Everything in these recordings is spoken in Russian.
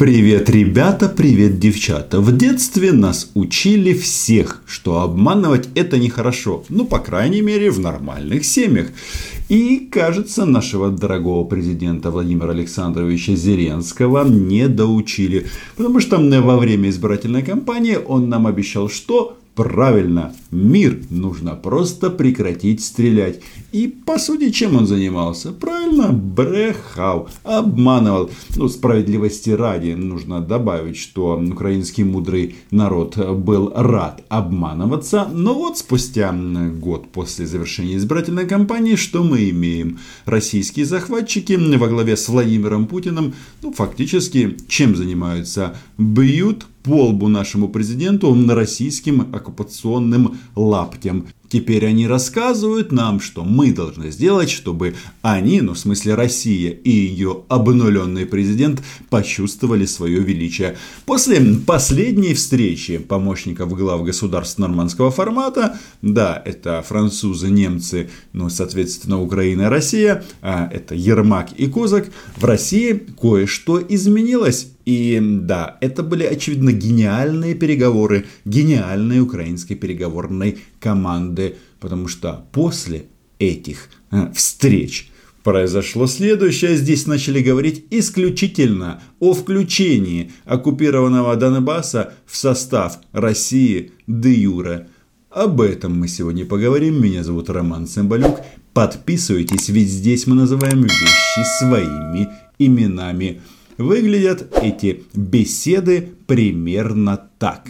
Привет, ребята, привет, девчата. В детстве нас учили всех, что обманывать это нехорошо. Ну, по крайней мере, в нормальных семьях. И, кажется, нашего дорогого президента Владимира Александровича Зеленского не доучили. Потому что во время избирательной кампании он нам обещал, что Правильно, мир нужно просто прекратить стрелять. И по сути, чем он занимался? Правильно, брехал, обманывал. Ну, справедливости ради нужно добавить, что украинский мудрый народ был рад обманываться. Но вот спустя год после завершения избирательной кампании, что мы имеем? Российские захватчики во главе с Владимиром Путиным, ну, фактически, чем занимаются? Бьют по лбу нашему президенту на российским оккупационным лаптем. Теперь они рассказывают нам, что мы должны сделать, чтобы они, ну в смысле Россия и ее обнуленный президент, почувствовали свое величие. После последней встречи помощников глав государств нормандского формата, да, это французы, немцы, ну соответственно Украина и Россия, а это Ермак и Козак, в России кое-что изменилось. И да, это были, очевидно, гениальные переговоры, гениальной украинской переговорной команды, потому что после этих э, встреч произошло следующее. Здесь начали говорить исключительно о включении оккупированного Донбасса в состав России де юре. Об этом мы сегодня поговорим. Меня зовут Роман Цымбалюк. Подписывайтесь, ведь здесь мы называем вещи своими именами. Выглядят эти беседы примерно так.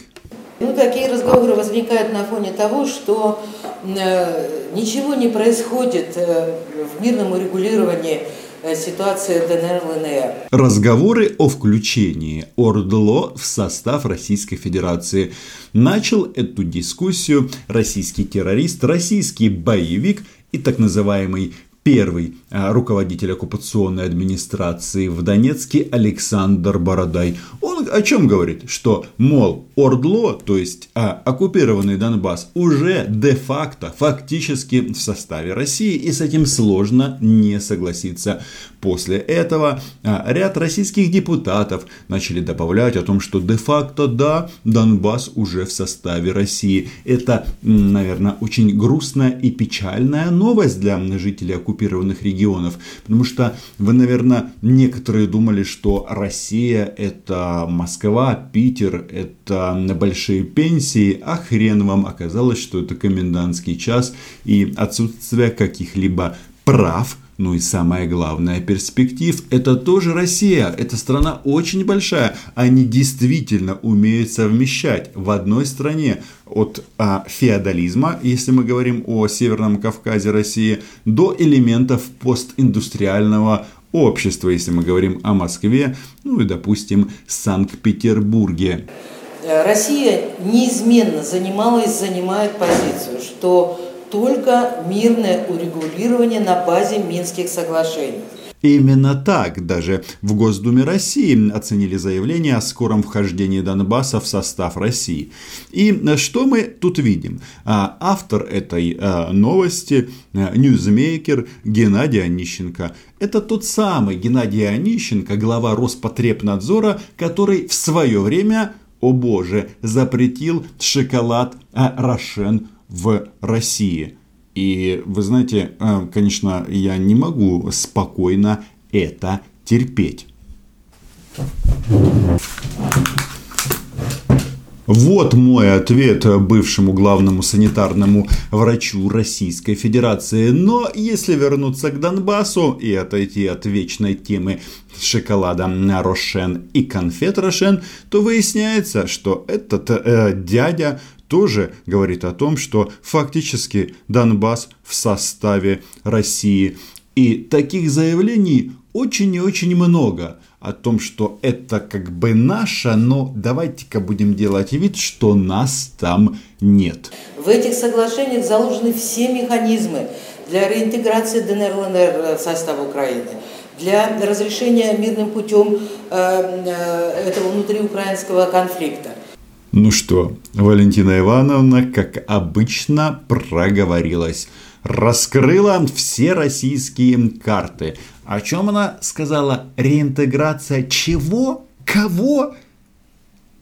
Ну, такие разговоры возникают на фоне того, что э, ничего не происходит э, в мирном урегулировании э, ситуации ДНР ЛНР. Разговоры о включении ОРДЛО в состав Российской Федерации. Начал эту дискуссию российский террорист, российский боевик и так называемый первый а, руководитель оккупационной администрации в Донецке Александр Бородай. Он о чем говорит? Что, мол, Ордло, то есть а, оккупированный Донбасс, уже де-факто, фактически в составе России, и с этим сложно не согласиться. После этого а, ряд российских депутатов начали добавлять о том, что де-факто, да, Донбасс уже в составе России. Это, наверное, очень грустная и печальная новость для жителей оккупированных регионов, потому что вы, наверное, некоторые думали, что Россия это Москва, Питер, это на большие пенсии, а хрен вам. Оказалось, что это комендантский час и отсутствие каких-либо прав, ну и самое главное, перспектив. Это тоже Россия. Эта страна очень большая. Они действительно умеют совмещать в одной стране от а, феодализма, если мы говорим о Северном Кавказе России, до элементов постиндустриального общества, если мы говорим о Москве, ну и, допустим, Санкт-Петербурге. Россия неизменно занимала и занимает позицию, что только мирное урегулирование на базе Минских соглашений. Именно так даже в Госдуме России оценили заявление о скором вхождении Донбасса в состав России. И что мы тут видим? А, автор этой а, новости, а, ньюзмейкер Геннадий Онищенко. Это тот самый Геннадий Онищенко, глава Роспотребнадзора, который в свое время о боже, запретил шоколад Рошен в России. И вы знаете, э, конечно, я не могу спокойно это терпеть. Вот мой ответ бывшему главному санитарному врачу Российской Федерации. Но если вернуться к Донбассу и отойти от вечной темы шоколада Рошен и конфет Рошен, то выясняется, что этот э, дядя тоже говорит о том, что фактически Донбасс в составе России. И таких заявлений очень и очень много о том, что это как бы наше, но давайте-ка будем делать вид, что нас там нет. В этих соглашениях заложены все механизмы для реинтеграции ДНР ЛНР в состав Украины, для разрешения мирным путем э, э, этого внутриукраинского конфликта. Ну что, Валентина Ивановна, как обычно, проговорилась. Раскрыла все российские карты. О чем она сказала? Реинтеграция чего? Кого?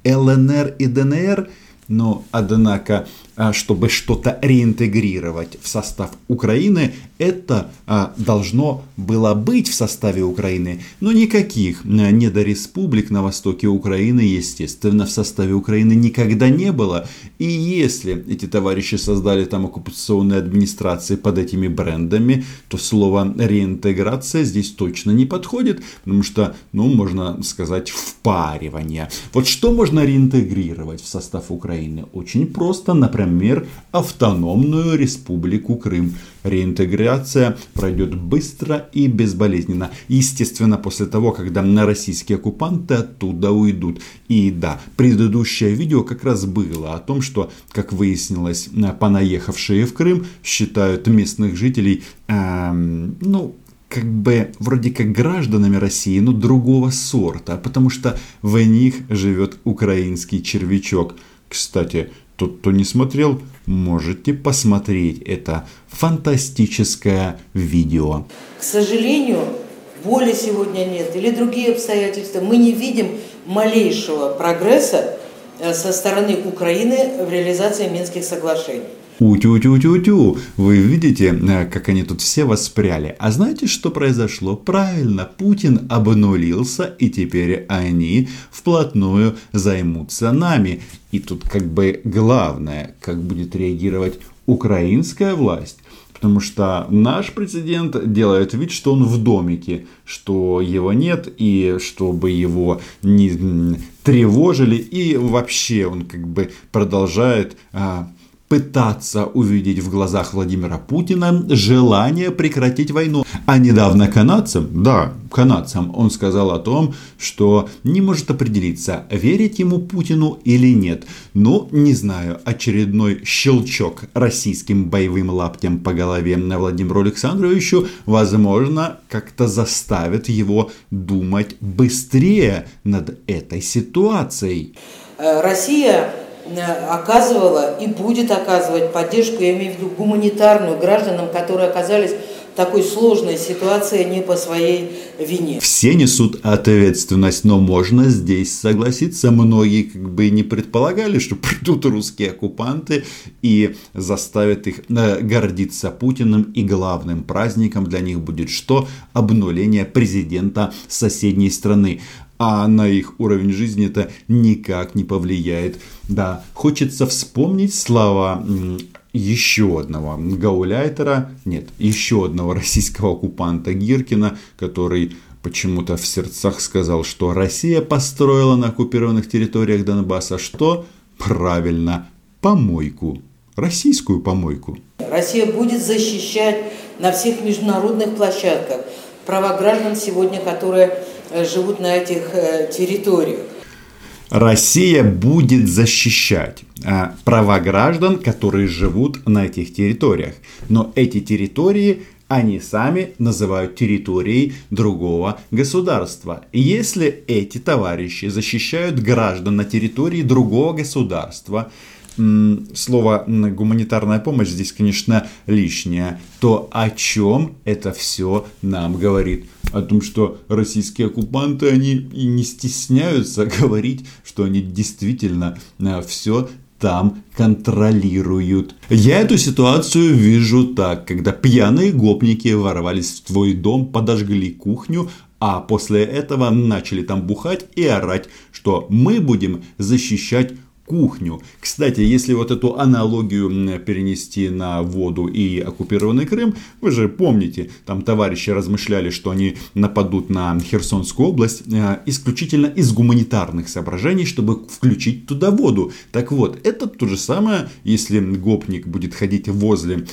ЛНР и ДНР? Но, однако, а, чтобы что-то реинтегрировать в состав Украины, это а, должно было быть в составе Украины, но никаких а, недореспублик на востоке Украины, естественно, в составе Украины никогда не было. И если эти товарищи создали там оккупационные администрации под этими брендами, то слово реинтеграция здесь точно не подходит, потому что, ну, можно сказать, впаривание. Вот что можно реинтегрировать в состав Украины? Очень просто, например, автономную республику Крым. Реинтеграция пройдет быстро и безболезненно. Естественно, после того, когда на российские оккупанты оттуда уйдут. И да, предыдущее видео как раз было о том, что, как выяснилось, понаехавшие в Крым считают местных жителей, эм, ну, как бы вроде как гражданами России, но другого сорта, потому что в них живет украинский червячок. Кстати, тот, кто не смотрел, можете посмотреть это фантастическое видео. К сожалению, воли сегодня нет или другие обстоятельства. Мы не видим малейшего прогресса со стороны Украины в реализации Минских соглашений. Утю-тю-тю-тю. Вы видите, э, как они тут все воспряли. А знаете, что произошло? Правильно, Путин обнулился, и теперь они вплотную займутся нами. И тут как бы главное, как будет реагировать украинская власть. Потому что наш президент делает вид, что он в домике, что его нет, и чтобы его не тревожили. И вообще он как бы продолжает а, пытаться увидеть в глазах Владимира Путина желание прекратить войну. А недавно канадцам, да, канадцам, он сказал о том, что не может определиться, верить ему Путину или нет. Но, не знаю, очередной щелчок российским боевым лаптем по голове на Владимиру Александровичу, возможно, как-то заставит его думать быстрее над этой ситуацией. Э, Россия оказывала и будет оказывать поддержку, я имею в виду гуманитарную, гражданам, которые оказались в такой сложной ситуации не по своей вине. Все несут ответственность, но можно здесь согласиться. Многие как бы не предполагали, что придут русские оккупанты и заставят их э, гордиться Путиным. И главным праздником для них будет что? Обнуление президента соседней страны а на их уровень жизни это никак не повлияет. Да, хочется вспомнить слова еще одного гауляйтера, нет, еще одного российского оккупанта Гиркина, который почему-то в сердцах сказал, что Россия построила на оккупированных территориях Донбасса что? Правильно, помойку. Российскую помойку. Россия будет защищать на всех международных площадках права граждан сегодня, которые живут на этих э, территориях. Россия будет защищать э, права граждан, которые живут на этих территориях. Но эти территории они сами называют территорией другого государства. Если эти товарищи защищают граждан на территории другого государства, слово гуманитарная помощь здесь, конечно, лишнее, то о чем это все нам говорит? О том, что российские оккупанты, они и не стесняются говорить, что они действительно э, все там контролируют. Я эту ситуацию вижу так, когда пьяные гопники ворвались в твой дом, подожгли кухню, а после этого начали там бухать и орать, что мы будем защищать кухню. Кстати, если вот эту аналогию перенести на воду и оккупированный Крым, вы же помните, там товарищи размышляли, что они нападут на Херсонскую область э, исключительно из гуманитарных соображений, чтобы включить туда воду. Так вот, это то же самое, если гопник будет ходить возле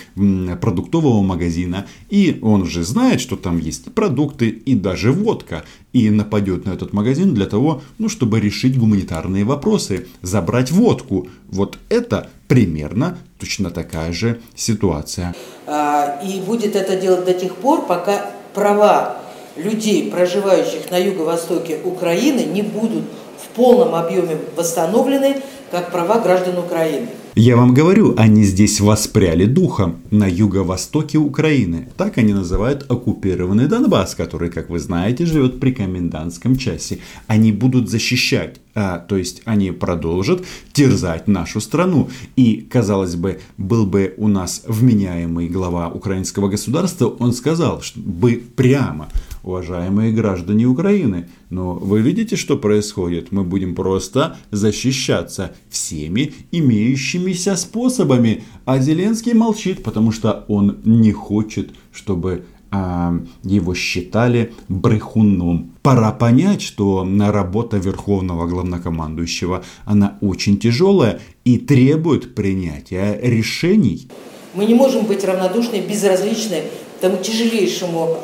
продуктового магазина, и он уже знает, что там есть продукты и даже водка и нападет на этот магазин для того, ну, чтобы решить гуманитарные вопросы, забрать водку. Вот это примерно точно такая же ситуация. А, и будет это делать до тех пор, пока права людей, проживающих на юго-востоке Украины, не будут в полном объеме восстановлены как права граждан Украины. Я вам говорю, они здесь воспряли духом на юго-востоке Украины. Так они называют оккупированный Донбасс, который, как вы знаете, живет при комендантском часе. Они будут защищать а, то есть они продолжат терзать нашу страну. И, казалось бы, был бы у нас вменяемый глава украинского государства, он сказал бы прямо, уважаемые граждане Украины, но вы видите, что происходит? Мы будем просто защищаться всеми имеющимися способами. А Зеленский молчит, потому что он не хочет, чтобы а, его считали брехуном. Пора понять, что работа верховного главнокомандующего, она очень тяжелая и требует принятия решений. Мы не можем быть равнодушны, безразличны тому тяжелейшему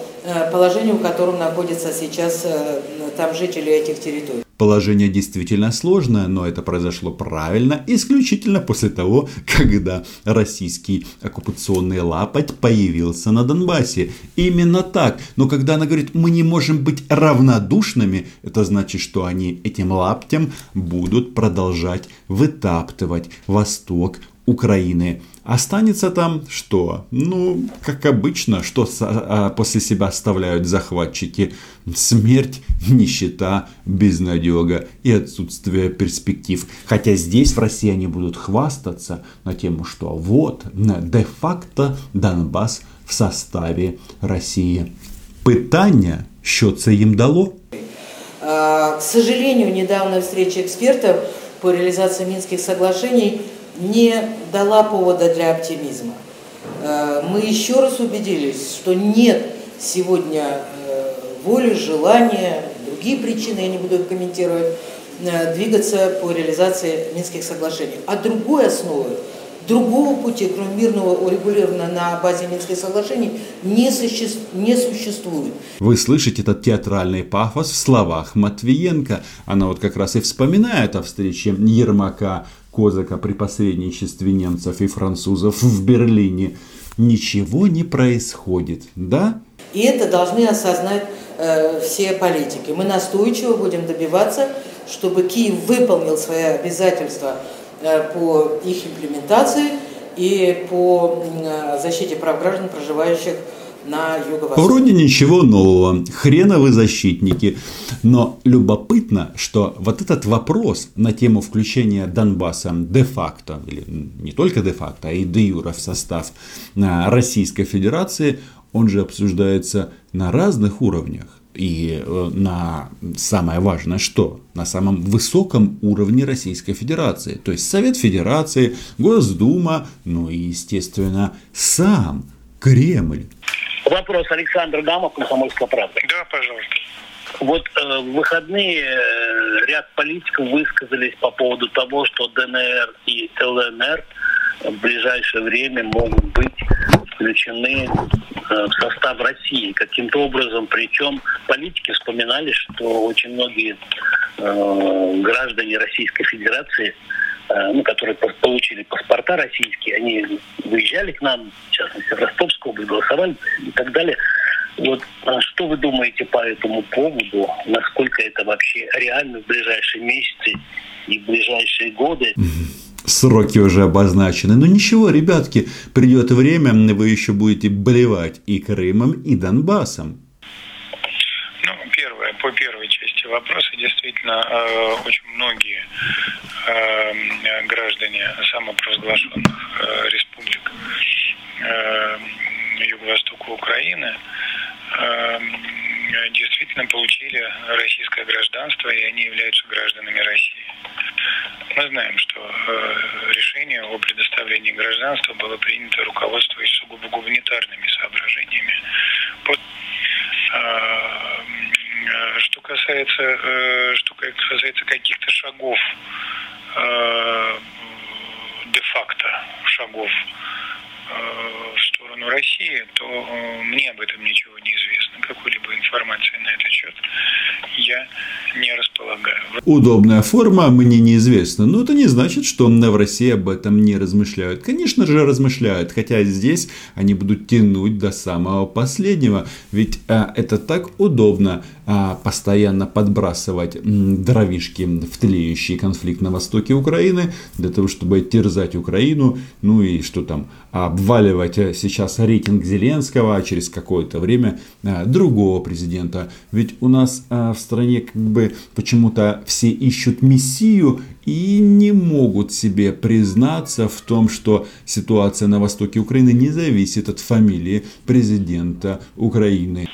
положению, в котором находятся сейчас э, там жители этих территорий. Положение действительно сложное, но это произошло правильно исключительно после того, когда российский оккупационный лапоть появился на Донбассе. Именно так. Но когда она говорит, мы не можем быть равнодушными, это значит, что они этим лаптем будут продолжать вытаптывать восток Украины. Останется там что? Ну, как обычно, что а, после себя оставляют захватчики. Смерть, нищета, безнадега и отсутствие перспектив. Хотя здесь в России они будут хвастаться на тему, что вот, де-факто Донбасс в составе России. Пытание, что це им дало? А, к сожалению, недавняя встреча экспертов по реализации Минских соглашений – не дала повода для оптимизма. Э, мы еще раз убедились, что нет сегодня э, воли, желания, другие причины, я не буду их комментировать, э, двигаться по реализации Минских соглашений. А другой основы, другого пути, кроме мирного урегулирования на базе Минских соглашений, не, суще... не существует. Вы слышите этот театральный пафос в словах Матвиенко. Она вот как раз и вспоминает о встрече Ермака Козака при посредничестве немцев и французов в Берлине, ничего не происходит, да? И это должны осознать э, все политики. Мы настойчиво будем добиваться, чтобы Киев выполнил свои обязательства э, по их имплементации и по э, защите прав граждан, проживающих юго-востоке. Вроде ничего нового, хреновы защитники. Но любопытно, что вот этот вопрос на тему включения Донбасса де-факто, или не только де-факто, а и де-юра в состав а, Российской Федерации, он же обсуждается на разных уровнях. И э, на самое важное что? На самом высоком уровне Российской Федерации. То есть Совет Федерации, Госдума, ну и, естественно, сам Кремль. Вопрос Александр Гамов, Комсомольская правда. Да, пожалуйста. Вот э, в выходные э, ряд политиков высказались по поводу того, что ДНР и ЛНР в ближайшее время могут быть включены э, в состав России каким-то образом. Причем политики вспоминали, что очень многие э, граждане Российской Федерации Э, ну, которые получили паспорта российские, они выезжали к нам, в частности, в Ростовскую область, голосовали и так далее. Вот а что вы думаете по этому поводу? Насколько это вообще реально в ближайшие месяцы и в ближайшие годы? Сроки уже обозначены. Но ничего, ребятки, придет время, вы еще будете болевать и Крымом, и Донбассом. Ну, первое, по первой части вопроса, действительно, э, очень многие Э, граждане самопровозглашенных э, республик э, Юго-Востока Украины действительно получили российское гражданство, и они являются гражданами России. Мы знаем, что решение о предоставлении гражданства было принято руководствуясь сугубо гуманитарными соображениями. Что касается, что касается каких-то шагов Э, де-факто шагов э, в сторону России, то э, мне об этом ничего не. Какой-либо информации на этот счет я не располагаю. Удобная форма мне неизвестна, но это не значит, что в России об этом не размышляют. Конечно же размышляют, хотя здесь они будут тянуть до самого последнего, ведь а, это так удобно а, постоянно подбрасывать дровишки в тлеющий конфликт на востоке Украины, для того, чтобы терзать Украину, ну и что там, обваливать э, сейчас рейтинг Зеленского, а через какое-то время э, другого президента. Ведь у нас э, в стране как бы почему-то все ищут мессию и не могут себе признаться в том, что ситуация на востоке Украины не зависит от фамилии президента Украины.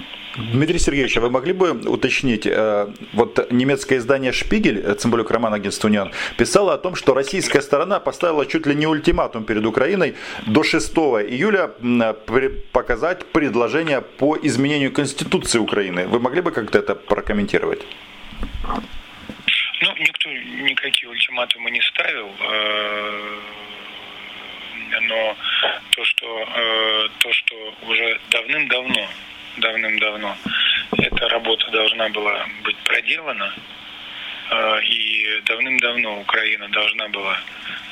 Дмитрий Сергеевич, а вы могли бы уточнить, э, вот немецкое издание «Шпигель», э, цимболюк роман агентства «Униан», писало о том, что российская сторона поставила чуть ли не ультиматум перед Украиной до 6 июля показать предложение по изменению Конституции Украины. Вы могли бы как-то это прокомментировать? Никто никакие ультиматумы не ставил, э, но то, что, то, что уже давным-давно давным-давно. Эта работа должна была быть проделана, э, и давным-давно Украина должна была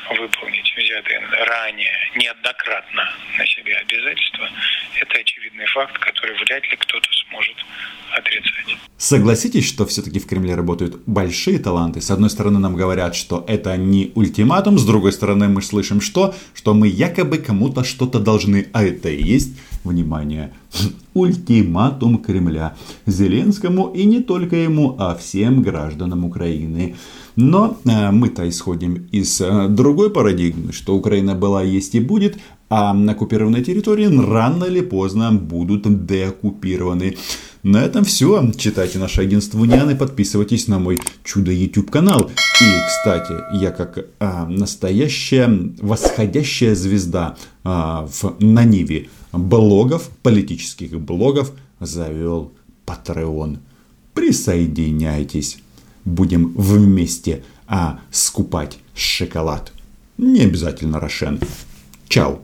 выполнить взятые ранее неоднократно на себя обязательства. Это очевидный факт, который вряд ли кто-то сможет отрицать. Согласитесь, что все-таки в Кремле работают большие таланты. С одной стороны, нам говорят, что это не ультиматум, с другой стороны, мы слышим что? Что мы якобы кому-то что-то должны, а это и есть, внимание, ультиматум Кремля Зеленскому и не только ему, а всем гражданам Украины. Но э, мы-то исходим из э, другой парадигмы, что Украина была, есть и будет, а оккупированные территории рано или поздно будут деоккупированы. На этом все. Читайте наше агентство Униан и подписывайтесь на мой чудо YouTube канал. И, кстати, я как а, настоящая восходящая звезда а, в, на Ниве блогов, политических блогов, завел Patreon. Присоединяйтесь. Будем вместе а, скупать шоколад. Не обязательно Рошен. Чао.